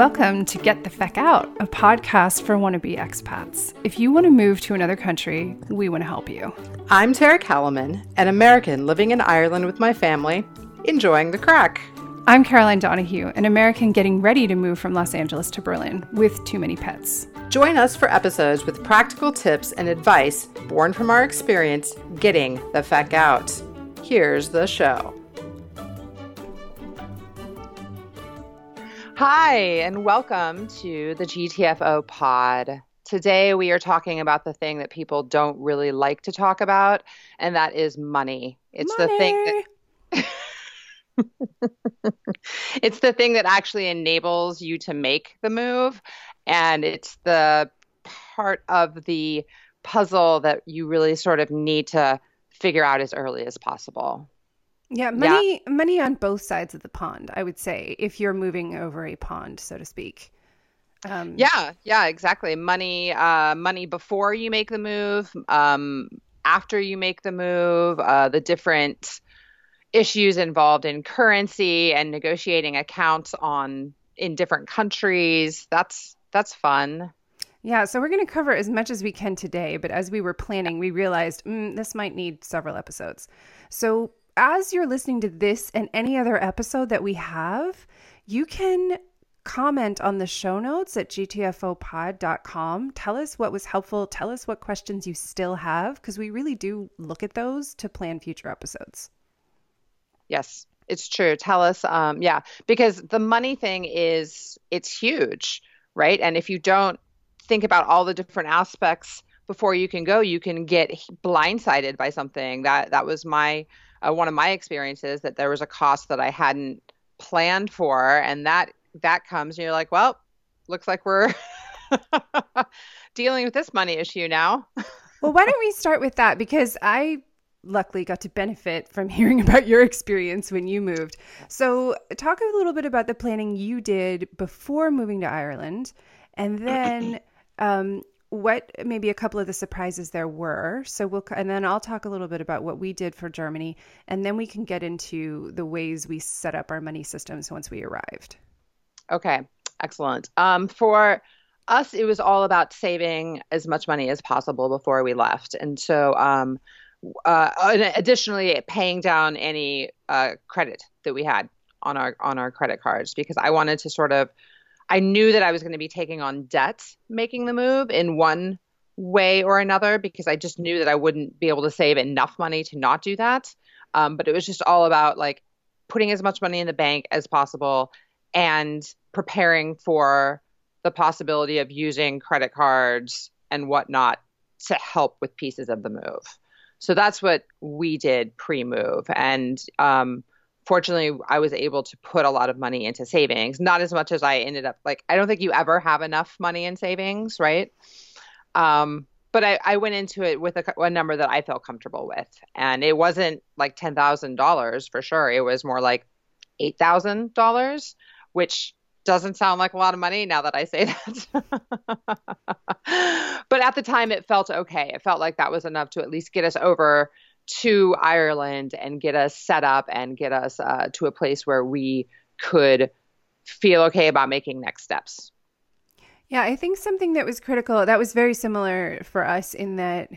Welcome to Get the Feck Out, a podcast for wannabe expats. If you want to move to another country, we want to help you. I'm Tara Kellerman, an American living in Ireland with my family, enjoying the crack. I'm Caroline Donahue, an American getting ready to move from Los Angeles to Berlin with too many pets. Join us for episodes with practical tips and advice born from our experience getting the feck out. Here's the show. Hi, and welcome to the GTFO pod. Today, we are talking about the thing that people don't really like to talk about, and that is money. It's money. the thing that. it's the thing that actually enables you to make the move, and it's the part of the puzzle that you really sort of need to figure out as early as possible. Yeah, money yeah. money on both sides of the pond, I would say, if you're moving over a pond, so to speak. Um, yeah, yeah, exactly. Money, uh, money before you make the move, um, after you make the move, uh, the different issues involved in currency and negotiating accounts on in different countries. That's that's fun. Yeah, so we're going to cover as much as we can today, but as we were planning, we realized mm, this might need several episodes. So as you're listening to this and any other episode that we have, you can comment on the show notes at gtfopod.com. Tell us what was helpful. Tell us what questions you still have because we really do look at those to plan future episodes. Yes, it's true. Tell us, um, yeah, because the money thing is it's huge, right? And if you don't think about all the different aspects before you can go, you can get blindsided by something. That that was my uh, one of my experiences that there was a cost that I hadn't planned for, and that that comes, and you're like, well, looks like we're dealing with this money issue now. well, why don't we start with that? Because I luckily got to benefit from hearing about your experience when you moved. So, talk a little bit about the planning you did before moving to Ireland, and then um, what maybe a couple of the surprises there were. So we'll and then I'll talk a little bit about what we did for Germany and then we can get into the ways we set up our money systems once we arrived. Okay. Excellent. Um, for us it was all about saving as much money as possible before we left. And so um, uh, additionally paying down any uh, credit that we had on our on our credit cards because I wanted to sort of I knew that I was going to be taking on debt making the move in one way or another because I just knew that I wouldn't be able to save enough money to not do that. Um, but it was just all about like putting as much money in the bank as possible and preparing for the possibility of using credit cards and whatnot to help with pieces of the move. So that's what we did pre move. And um, fortunately I was able to put a lot of money into savings, not as much as I ended up like I don't think you ever have enough money in savings, right? Um, but I, I went into it with a, a, number that I felt comfortable with, and it wasn't like ten thousand dollars for sure. It was more like eight thousand dollars, which doesn't sound like a lot of money now that I say that. but at the time, it felt okay. It felt like that was enough to at least get us over to Ireland and get us set up and get us uh, to a place where we could feel okay about making next steps. Yeah, I think something that was critical, that was very similar for us in that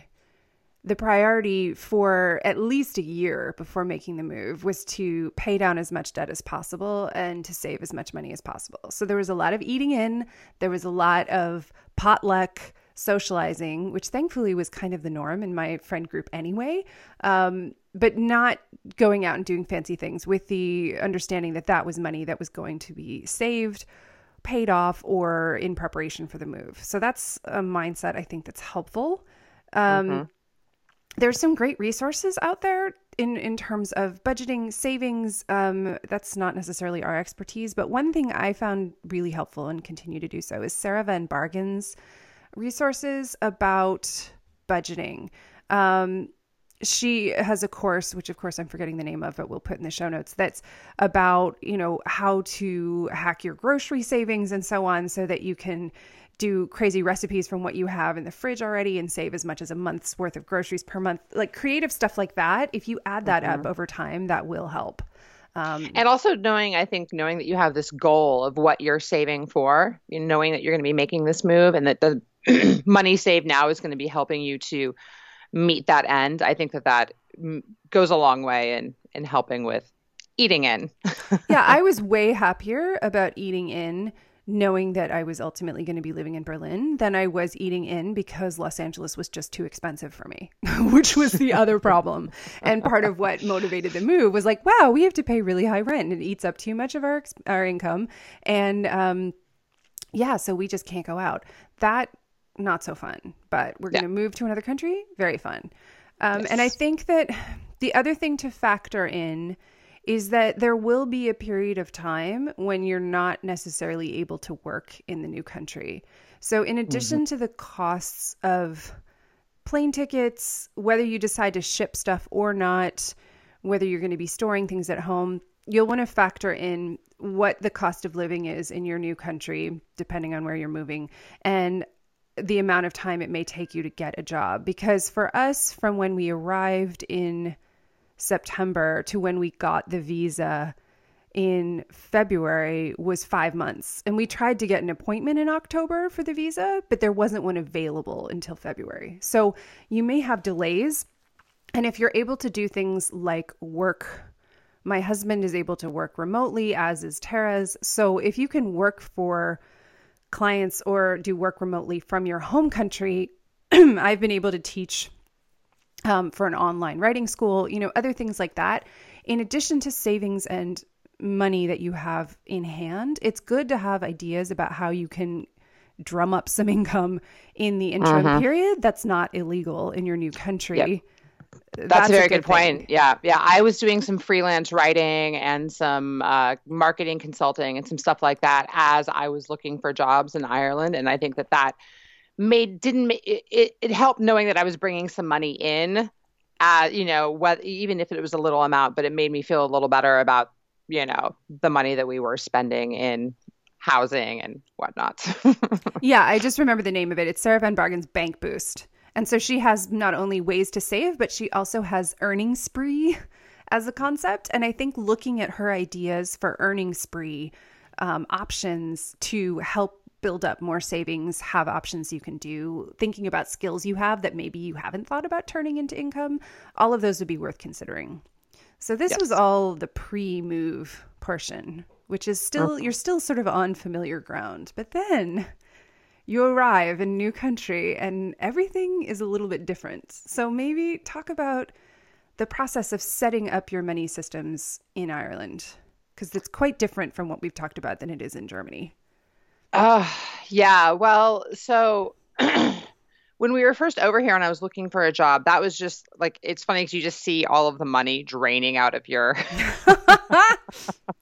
the priority for at least a year before making the move was to pay down as much debt as possible and to save as much money as possible. So there was a lot of eating in, there was a lot of potluck socializing, which thankfully was kind of the norm in my friend group anyway, um, but not going out and doing fancy things with the understanding that that was money that was going to be saved, paid off, or in preparation for the move. So that's a mindset I think that's helpful. Um, mm-hmm. There's some great resources out there in in terms of budgeting, savings. Um, that's not necessarily our expertise, but one thing I found really helpful and continue to do so is Sarah Von Bargen's resources about budgeting. Um, she has a course, which of course I'm forgetting the name of, but we'll put in the show notes, that's about, you know, how to hack your grocery savings and so on so that you can do crazy recipes from what you have in the fridge already and save as much as a month's worth of groceries per month. Like creative stuff like that, if you add that mm-hmm. up over time, that will help. Um, and also knowing, I think, knowing that you have this goal of what you're saving for, you know, knowing that you're going to be making this move and that the money saved now is going to be helping you to meet that end. I think that that goes a long way in in helping with eating in. yeah, I was way happier about eating in knowing that I was ultimately going to be living in Berlin than I was eating in because Los Angeles was just too expensive for me, which was the other problem. And part of what motivated the move was like, wow, we have to pay really high rent and it eats up too much of our our income. And um, yeah, so we just can't go out. That not so fun, but we're going to move to another country. Very fun. Um, yes. And I think that the other thing to factor in is that there will be a period of time when you're not necessarily able to work in the new country. So, in addition mm-hmm. to the costs of plane tickets, whether you decide to ship stuff or not, whether you're going to be storing things at home, you'll want to factor in what the cost of living is in your new country, depending on where you're moving, and the amount of time it may take you to get a job. Because for us, from when we arrived in September to when we got the visa in February was five months. And we tried to get an appointment in October for the visa, but there wasn't one available until February. So you may have delays. And if you're able to do things like work, my husband is able to work remotely, as is Tara's. So if you can work for clients or do work remotely from your home country, I've been able to teach um, for an online writing school, you know, other things like that. In addition to savings and money that you have in hand, it's good to have ideas about how you can drum up some income in the interim uh-huh. period that's not illegal in your new country. Yep. That's, that's, a very a good, good point. Yeah. Yeah. I was doing some freelance writing and some uh, marketing consulting and some stuff like that as I was looking for jobs in Ireland. And I think that that made didn't it, it, it helped knowing that I was bringing some money in, uh, you know, what even if it was a little amount, but it made me feel a little better about you know the money that we were spending in housing and whatnot. yeah, I just remember the name of it. It's Sarah Von Bargen's Bank Boost. And so she has not only ways to save, but she also has earning spree as a concept. And I think looking at her ideas for earning spree um, options to help build up more savings, have options you can do, thinking about skills you have that maybe you haven't thought about turning into income, all of those would be worth considering. So this yes. was all the pre-move portion, which is still you're still sort of on familiar ground. But then you arrive in a new country and everything is a little bit different. So maybe talk about the process of setting up your money systems in Ireland because it's quite different from what we've talked about than it is in Germany. Uh, yeah. Well, so when we were first over here and I was looking for a job, that was just like, it's funny because you just see all of the money draining out of your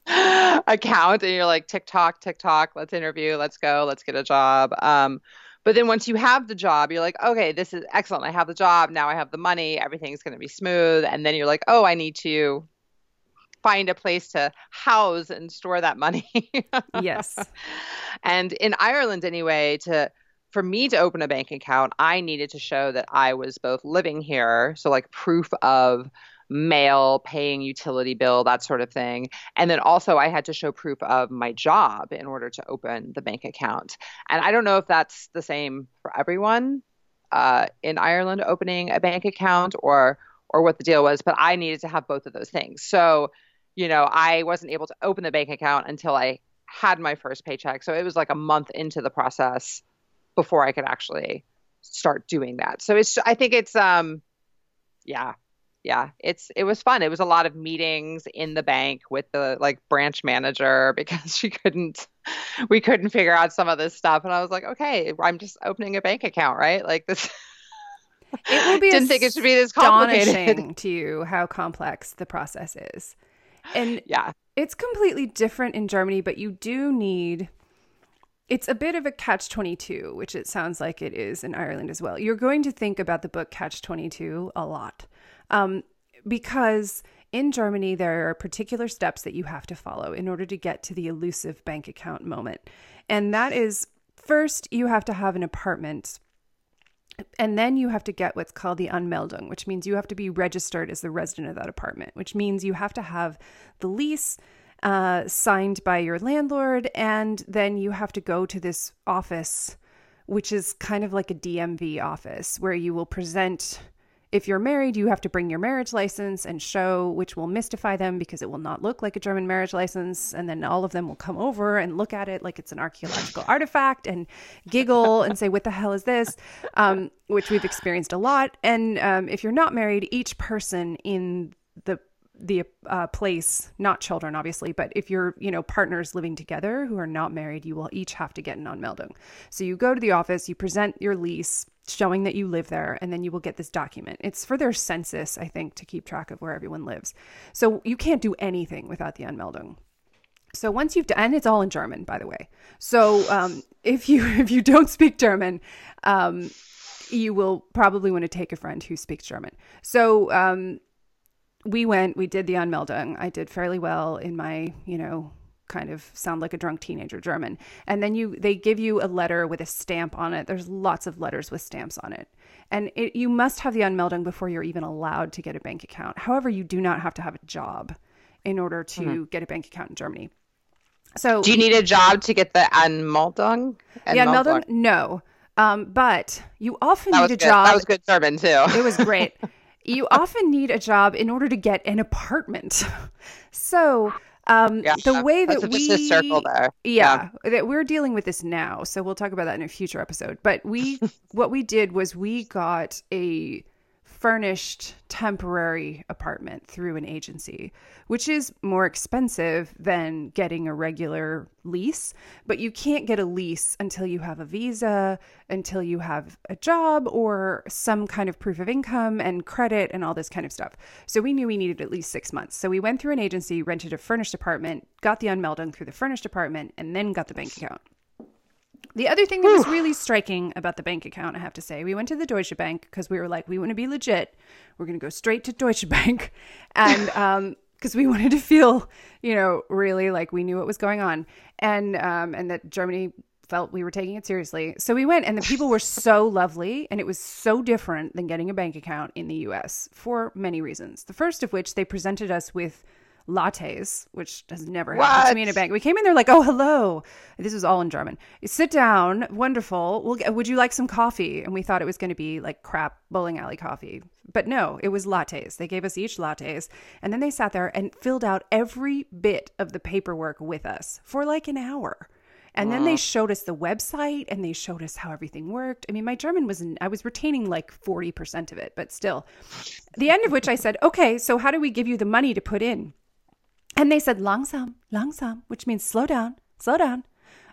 account and you're like, TikTok, TikTok, let's interview, let's go, let's get a job. Um, but then once you have the job, you're like, okay, this is excellent. I have the job. Now I have the money. Everything's going to be smooth. And then you're like, oh, I need to find a place to house and store that money. yes. And in Ireland anyway, to for me to open a bank account, I needed to show that I was both living here, so like proof of mail, paying utility bill, that sort of thing. And then also I had to show proof of my job in order to open the bank account. And I don't know if that's the same for everyone uh, in Ireland opening a bank account or or what the deal was, but I needed to have both of those things. So you know, I wasn't able to open the bank account until I had my first paycheck. So it was like a month into the process before I could actually start doing that. So it's I think it's um yeah. Yeah, it's it was fun. It was a lot of meetings in the bank with the like branch manager because she couldn't we couldn't figure out some of this stuff and I was like, "Okay, I'm just opening a bank account, right? Like this It will be didn't think it should be this complicated to you how complex the process is. And yeah, it's completely different in Germany, but you do need it's a bit of a catch 22, which it sounds like it is in Ireland as well. You're going to think about the book Catch 22 a lot um, because in Germany, there are particular steps that you have to follow in order to get to the elusive bank account moment. And that is first, you have to have an apartment And then you have to get what's called the Anmeldung, which means you have to be registered as the resident of that apartment, which means you have to have the lease uh, signed by your landlord. And then you have to go to this office, which is kind of like a DMV office, where you will present if you're married, you have to bring your marriage license and show, which will mystify them because it will not look like a German marriage license. And then all of them will come over and look at it like it's an archaeological artifact and giggle and say, What the hell is this? Um, which we've experienced a lot. And um, if you're not married, each person in the the uh, place, not children, obviously, but if you're, you know, partners living together who are not married, you will each have to get an Anmeldung. So you go to the office, you present your lease showing that you live there, and then you will get this document. It's for their census, I think, to keep track of where everyone lives. So you can't do anything without the Anmeldung. So once you've done, and it's all in German, by the way. So um, if you if you don't speak German, um, you will probably want to take a friend who speaks German. So um, we went, we did the Anmeldung. I did fairly well in my, you know, kind of sound like a drunk teenager German. And then you they give you a letter with a stamp on it. There's lots of letters with stamps on it. And it, you must have the Anmeldung before you're even allowed to get a bank account. However, you do not have to have a job in order to mm-hmm. get a bank account in Germany. So Do you need a job to get the Anmeldung? The Anmeldung? No. Um, but you often that need a good. job. That was good German too. it was great. you often need a job in order to get an apartment. so um, yeah, the way that we circle there. Yeah, yeah, that we're dealing with this now. So we'll talk about that in a future episode. But we what we did was we got a furnished temporary apartment through an agency, which is more expensive than getting a regular lease. But you can't get a lease until you have a visa, until you have a job or some kind of proof of income and credit and all this kind of stuff. So we knew we needed at least six months. So we went through an agency, rented a furnished apartment, got the Anmeldung through the furnished apartment, and then got the bank account. The other thing that was really striking about the bank account, I have to say, we went to the Deutsche Bank because we were like, we want to be legit. We're going to go straight to Deutsche Bank. And, um, because we wanted to feel, you know, really like we knew what was going on, and um, and that Germany felt we were taking it seriously. So we went, and the people were so lovely, and it was so different than getting a bank account in the U.S. for many reasons. The first of which, they presented us with lattes, which has never what? happened to me in a bank. We came in there like, oh, hello. This was all in German. Sit down, wonderful. We'll, get, would you like some coffee? And we thought it was going to be like crap bowling alley coffee. But no, it was lattes. They gave us each lattes. And then they sat there and filled out every bit of the paperwork with us for like an hour. And then they showed us the website and they showed us how everything worked. I mean, my German was, in, I was retaining like 40% of it, but still. The end of which I said, okay, so how do we give you the money to put in? And they said, langsam, langsam, which means slow down, slow down.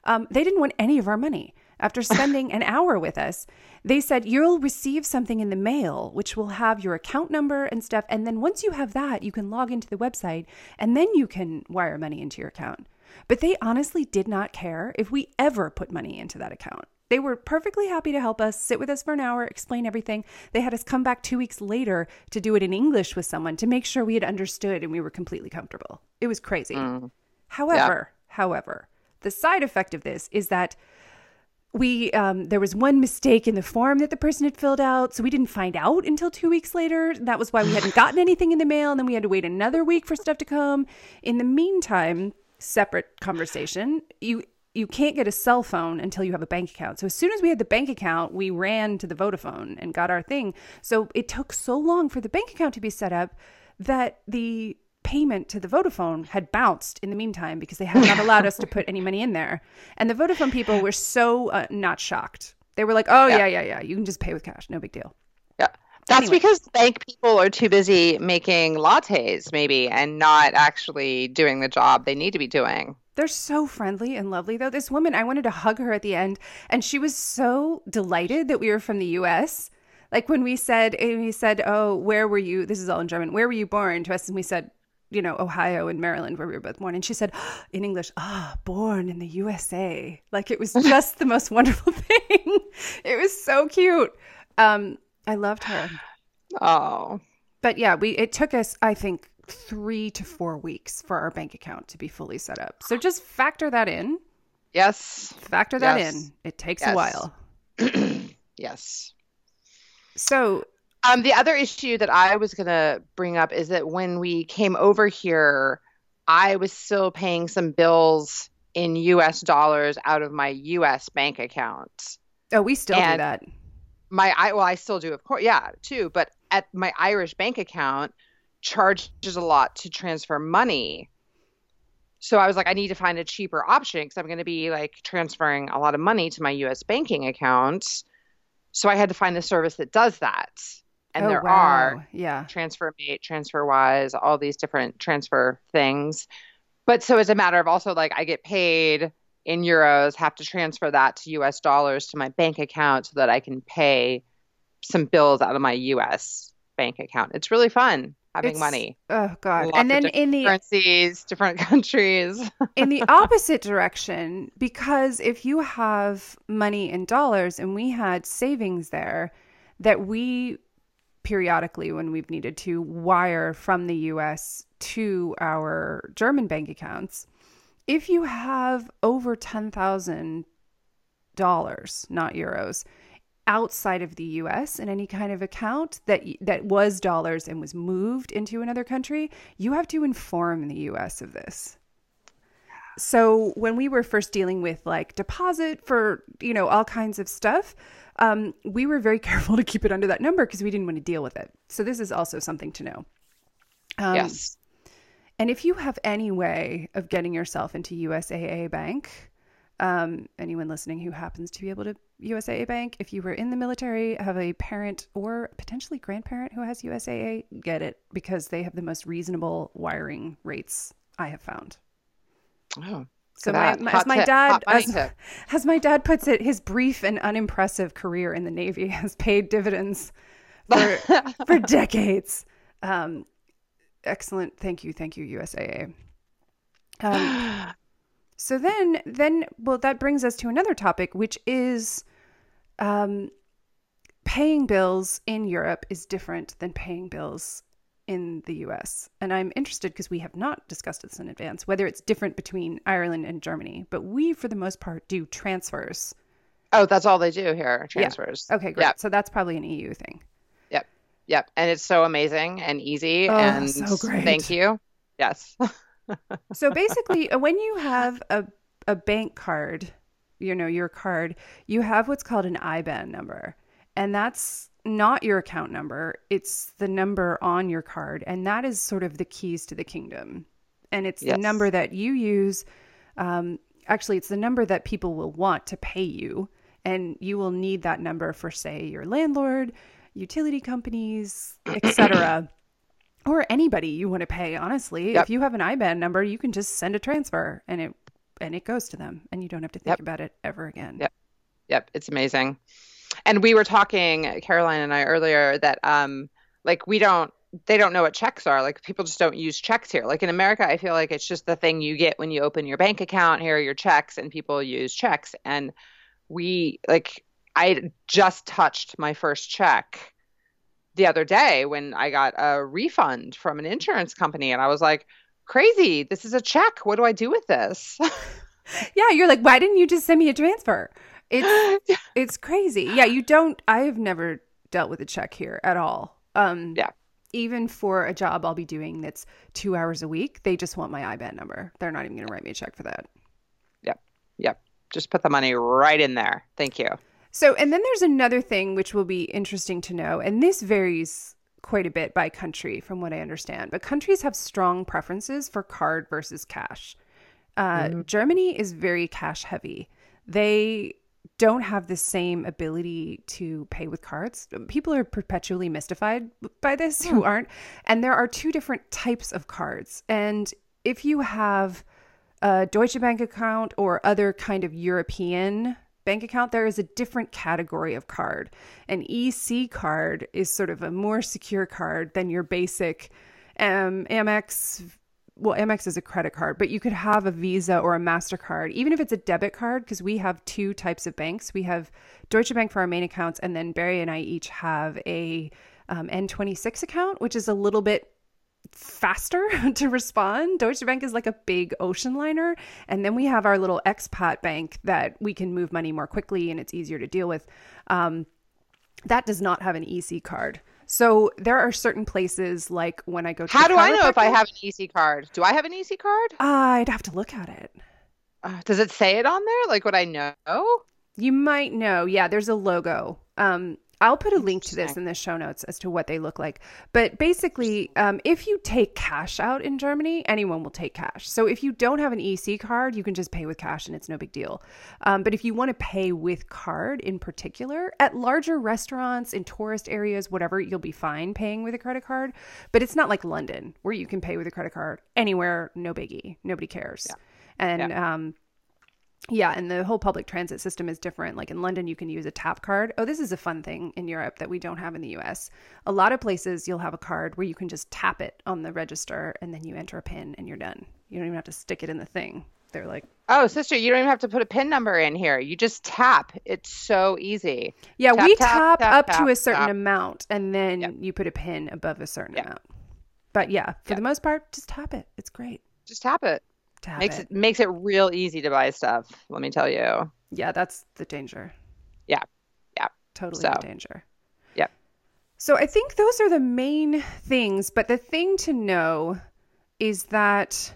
Um, they didn't want any of our money. After spending an hour with us, they said, You'll receive something in the mail, which will have your account number and stuff. And then once you have that, you can log into the website and then you can wire money into your account. But they honestly did not care if we ever put money into that account. They were perfectly happy to help us, sit with us for an hour, explain everything. They had us come back two weeks later to do it in English with someone to make sure we had understood and we were completely comfortable. It was crazy. Mm. However, yeah. however, the side effect of this is that we um, there was one mistake in the form that the person had filled out so we didn't find out until two weeks later that was why we hadn't gotten anything in the mail and then we had to wait another week for stuff to come in the meantime separate conversation you you can't get a cell phone until you have a bank account. So as soon as we had the bank account, we ran to the Vodafone and got our thing. So it took so long for the bank account to be set up that the payment to the Vodafone had bounced in the meantime because they had not allowed us to put any money in there. And the Vodafone people were so uh, not shocked. They were like, "Oh yeah. yeah, yeah, yeah, you can just pay with cash, no big deal." That's anyway. because bank people are too busy making lattes, maybe, and not actually doing the job they need to be doing. They're so friendly and lovely, though. This woman, I wanted to hug her at the end, and she was so delighted that we were from the U.S. Like when we said, we said, "Oh, where were you?" This is all in German. Where were you born? To us, and we said, you know, Ohio and Maryland, where we were both born. And she said, in English, ah, born in the USA. Like it was just the most wonderful thing. it was so cute. Um, I loved her. Oh. But yeah, we it took us, I think, three to four weeks for our bank account to be fully set up. So just factor that in. Yes. Factor that yes. in. It takes yes. a while. yes. So, um, the other issue that I was going to bring up is that when we came over here, I was still paying some bills in US dollars out of my US bank account. Oh, we still and do that. My I well, I still do, of course, yeah, too. But at my Irish bank account charges a lot to transfer money. So I was like, I need to find a cheaper option because I'm going to be like transferring a lot of money to my US banking account. So I had to find a service that does that. And oh, there wow. are yeah. TransferMate, TransferWise, all these different transfer things. But so it's a matter of also like I get paid in euros, have to transfer that to US dollars to my bank account so that I can pay some bills out of my US bank account. It's really fun having it's, money. Oh god. Lots and then in the currencies, different countries. in the opposite direction, because if you have money in dollars and we had savings there that we periodically when we've needed to wire from the US to our German bank accounts, if you have over $10,000 not euros outside of the US in any kind of account that that was dollars and was moved into another country, you have to inform the US of this. So when we were first dealing with like deposit for, you know, all kinds of stuff, um, we were very careful to keep it under that number because we didn't want to deal with it. So this is also something to know. Um, yes. And if you have any way of getting yourself into USAA Bank, um, anyone listening who happens to be able to USAA Bank, if you were in the military, have a parent or potentially grandparent who has USAA, get it because they have the most reasonable wiring rates I have found. Oh. So my, my as my tip, dad as, as my dad puts it, his brief and unimpressive career in the Navy has paid dividends for for decades. Um, excellent. Thank you. Thank you, USAA. Um, so then, then, well, that brings us to another topic, which is um, paying bills in Europe is different than paying bills in the US. And I'm interested because we have not discussed this in advance, whether it's different between Ireland and Germany, but we, for the most part, do transfers. Oh, that's all they do here transfers. Yeah. Okay, great. Yep. So that's probably an EU thing. Yep. And it's so amazing and easy. Oh, and so great. thank you. Yes. so basically, uh, when you have a, a bank card, you know, your card, you have what's called an IBAN number. And that's not your account number, it's the number on your card. And that is sort of the keys to the kingdom. And it's yes. the number that you use. Um, actually, it's the number that people will want to pay you. And you will need that number for, say, your landlord, utility companies, etc. or anybody you want to pay, honestly. Yep. If you have an IBAN number, you can just send a transfer and it and it goes to them and you don't have to think yep. about it ever again. Yep. Yep, it's amazing. And we were talking Caroline and I earlier that um like we don't they don't know what checks are. Like people just don't use checks here. Like in America, I feel like it's just the thing you get when you open your bank account. Here are your checks, and people use checks. And we like I just touched my first check the other day when I got a refund from an insurance company, and I was like, crazy, this is a check. What do I do with this? yeah, you're like, why didn't you just send me a transfer? It's it's crazy. Yeah, you don't I have never dealt with a check here at all. Um Yeah. Even for a job I'll be doing that's 2 hours a week, they just want my IBAN number. They're not even going to write me a check for that. Yep. Yep. Just put the money right in there. Thank you. So, and then there's another thing which will be interesting to know, and this varies quite a bit by country from what I understand, but countries have strong preferences for card versus cash. Uh, mm-hmm. Germany is very cash heavy. They don't have the same ability to pay with cards. People are perpetually mystified by this who hmm. aren't. And there are two different types of cards. And if you have a Deutsche Bank account or other kind of European bank account, there is a different category of card. An EC card is sort of a more secure card than your basic um, Amex. Well, Amex is a credit card, but you could have a Visa or a MasterCard, even if it's a debit card, because we have two types of banks. We have Deutsche Bank for our main accounts, and then Barry and I each have a um, N26 account, which is a little bit faster to respond. Deutsche Bank is like a big ocean liner. And then we have our little expat bank that we can move money more quickly and it's easier to deal with. Um, that does not have an EC card. So there are certain places like when I go to How do I know if I have an EC card? Do I have an EC card? I'd have to look at it. Uh, does it say it on there? Like, would I know? You might know. Yeah, there's a logo. Um, I'll put a link to this in the show notes as to what they look like. But basically, um, if you take cash out in Germany, anyone will take cash. So if you don't have an EC card, you can just pay with cash and it's no big deal. Um, but if you want to pay with card in particular, at larger restaurants, in tourist areas, whatever, you'll be fine paying with a credit card. But it's not like London where you can pay with a credit card anywhere, no biggie. Nobody cares. And um, yeah, and the whole public transit system is different. Like in London, you can use a tap card. Oh, this is a fun thing in Europe that we don't have in the US. A lot of places you'll have a card where you can just tap it on the register and then you enter a PIN and you're done. You don't even have to stick it in the thing. They're like, Oh, sister, you don't even have to put a PIN number in here. You just tap. It's so easy. yeah, Tap, we tap, tap, up tap, to a certain amount and then Yep. you put a PIN above a certain Yep. amount. But yeah, for Yep. the most part, just tap it. It's great. Just tap it. Tap Makes it. it makes it real easy to buy stuff. Let me tell you. Yeah, that's the danger. Yeah. Yeah. Totally So. the danger. Yep. So I think those are the main things. But the thing to know is that,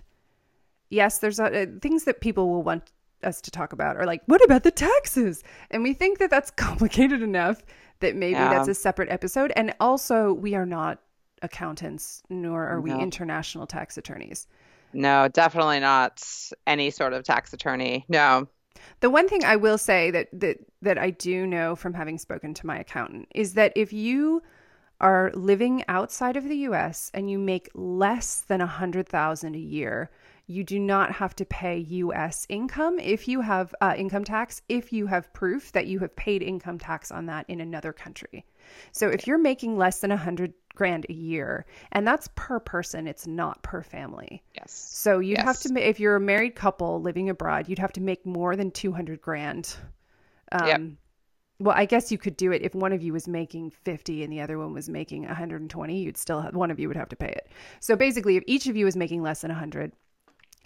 yes, there's uh, things that people will want us to talk about are like, what about the taxes? And we think that that's complicated enough that maybe Yeah. that's a separate episode. And also, we are not accountants, nor are we international tax attorneys. No, definitely not any sort of tax attorney. No. The one thing I will say that that that I do know from having spoken to my accountant is that if you are living outside of the US and you make less than a hundred thousand a year, you do not have to pay US income if you have uh, income tax if you have proof that you have paid income tax on that in another country. So if you're making less than a hundred grand a year, and that's per person, it's not per family. Yes. So you'd have to, if you're a married couple living abroad, you'd have to make more than 200 grand. Um, Yep. Well, I guess you could do it if one of you was making 50 and the other one was making 120, you'd still have, one of you would have to pay it. So basically, if each of you is making less than 100,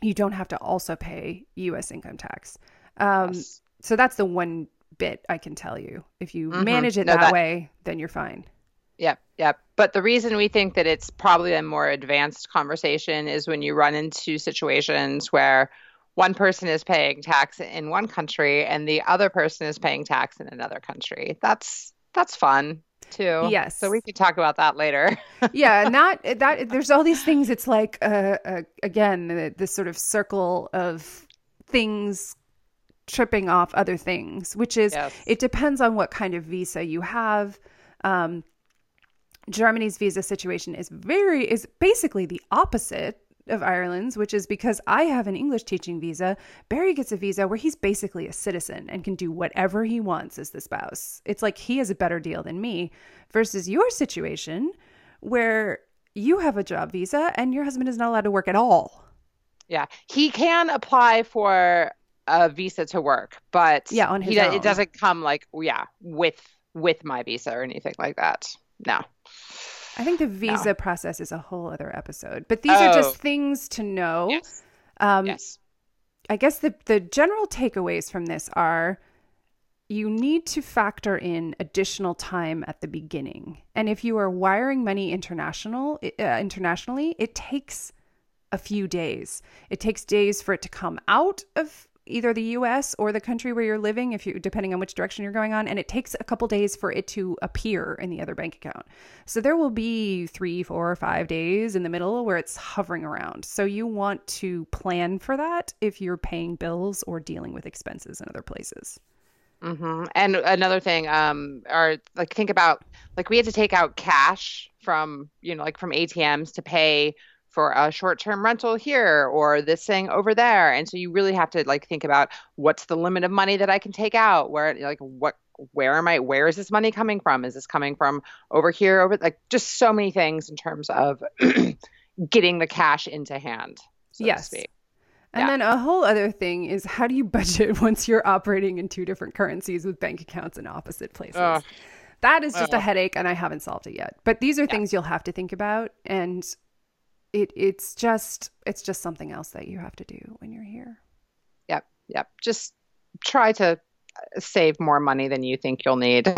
you don't have to also pay US income tax. Um, Yes. So that's the one bit I can tell you. If you Mhm. manage it No, that, that- way, then you're fine. Yep, yep. But the reason we think that it's probably a more advanced conversation is when you run into situations where one person is paying tax in one country and the other person is paying tax in another country. That's that's fun too. Yes. So we could talk about that later. yeah and that that there's all these things it's like uh, uh again this sort of circle of things tripping off other things which is Yes. it depends on what kind of visa you have um germany's visa situation is very is basically the opposite of Ireland's, which is because I have an English teaching visa. Barry gets a visa where he's basically a citizen and can do whatever he wants as the spouse. It's like he has a better deal than me versus your situation where you have a job visa and your husband is not allowed to work at all. Yeah. He can apply for a visa to work, but Yeah, on his he, own. it doesn't come like yeah, with with my visa or anything like that. No. I think the visa process is a whole other episode, but these are Oh. just things to know. Yes. Um, Yes. I guess the the general takeaways from this are you need to factor in additional time at the beginning. And if you are wiring money international uh, internationally, it takes a few days. It takes days for it to come out of either the US or the country where you're living if you depending on which direction you're going on and it takes a couple days for it to appear in the other bank account. So there will be 3, 4 or 5 days in the middle where it's hovering around. So you want to plan for that if you're paying bills or dealing with expenses in other places. hmm And another thing, um, or like think about like we had to take out cash from, you know, like from ATMs to pay for a short-term rental here or this thing over there. And so you really have to like think about what's the limit of money that I can take out? Where like what where am I where is this money coming from? Is this coming from over here over like just so many things in terms of getting the cash into hand, so to Yes. speak. And Yeah. then a whole other thing is how do you budget once you're operating in two different currencies with bank accounts in opposite places? Ugh. That is just a headache and I haven't solved it yet. But these are things you'll have to think about and it it's just it's just something else that you have to do when you're here. Yep, yep. Just try to uh, save more money than you think you'll need.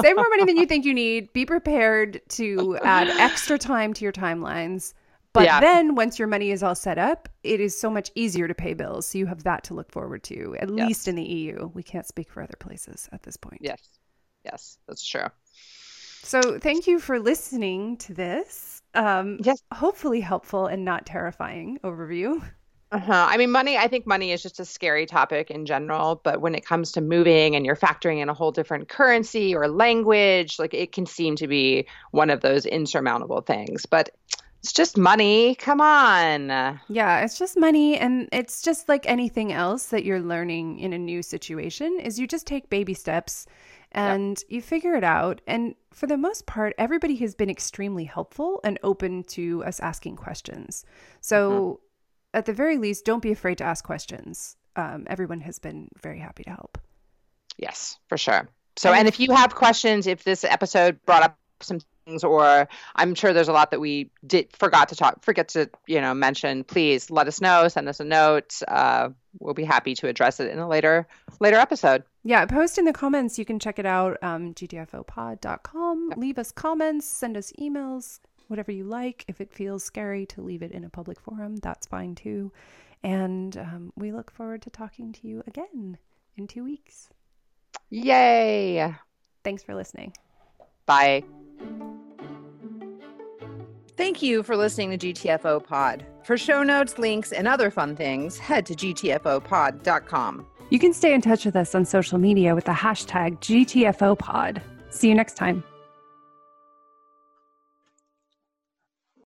save more money than you think you need. Be prepared to add extra time to your timelines. But yeah. then once your money is all set up, it is so much easier to pay bills. So you have that to look forward to, at yes. least in the EU. We can't speak for other places at this point. Yes. Yes, that's true. So thank you for listening to this. Um, yes. Hopefully helpful and not terrifying overview. Uh-huh. I mean, money, I think money is just a scary topic in general. But when it comes to moving and you're factoring in a whole different currency or language, like it can seem to be one of those insurmountable things. But it's just money. Come on. Yeah, it's just money and it's just like anything else that you're learning in a new situation is you just take baby steps and you figure it out and for the most part everybody has been extremely helpful and open to us asking questions. So mm-hmm at the very least, don't be afraid to ask questions. Um, everyone has been very happy to help. Yes, for sure. So, and if you have questions, if this episode brought up some things, or I'm sure there's a lot that we did forgot to talk, forget to you know mention, please let us know. Send us a note. Uh, we'll be happy to address it in a later later episode. Yeah, post in the comments. You can check it out. Um, gtfopod.com. Leave us comments. Send us emails whatever you like. If it feels scary to leave it in a public forum, that's fine too. And um, we look forward to talking to you again in two weeks. Yay! Thanks for listening. Bye. Thank you for listening to GTFO Pod. For show notes, links, and other fun things, head to gtfopod.com. You can stay in touch with us on social media with the hashtag GTFOPod. See you next time.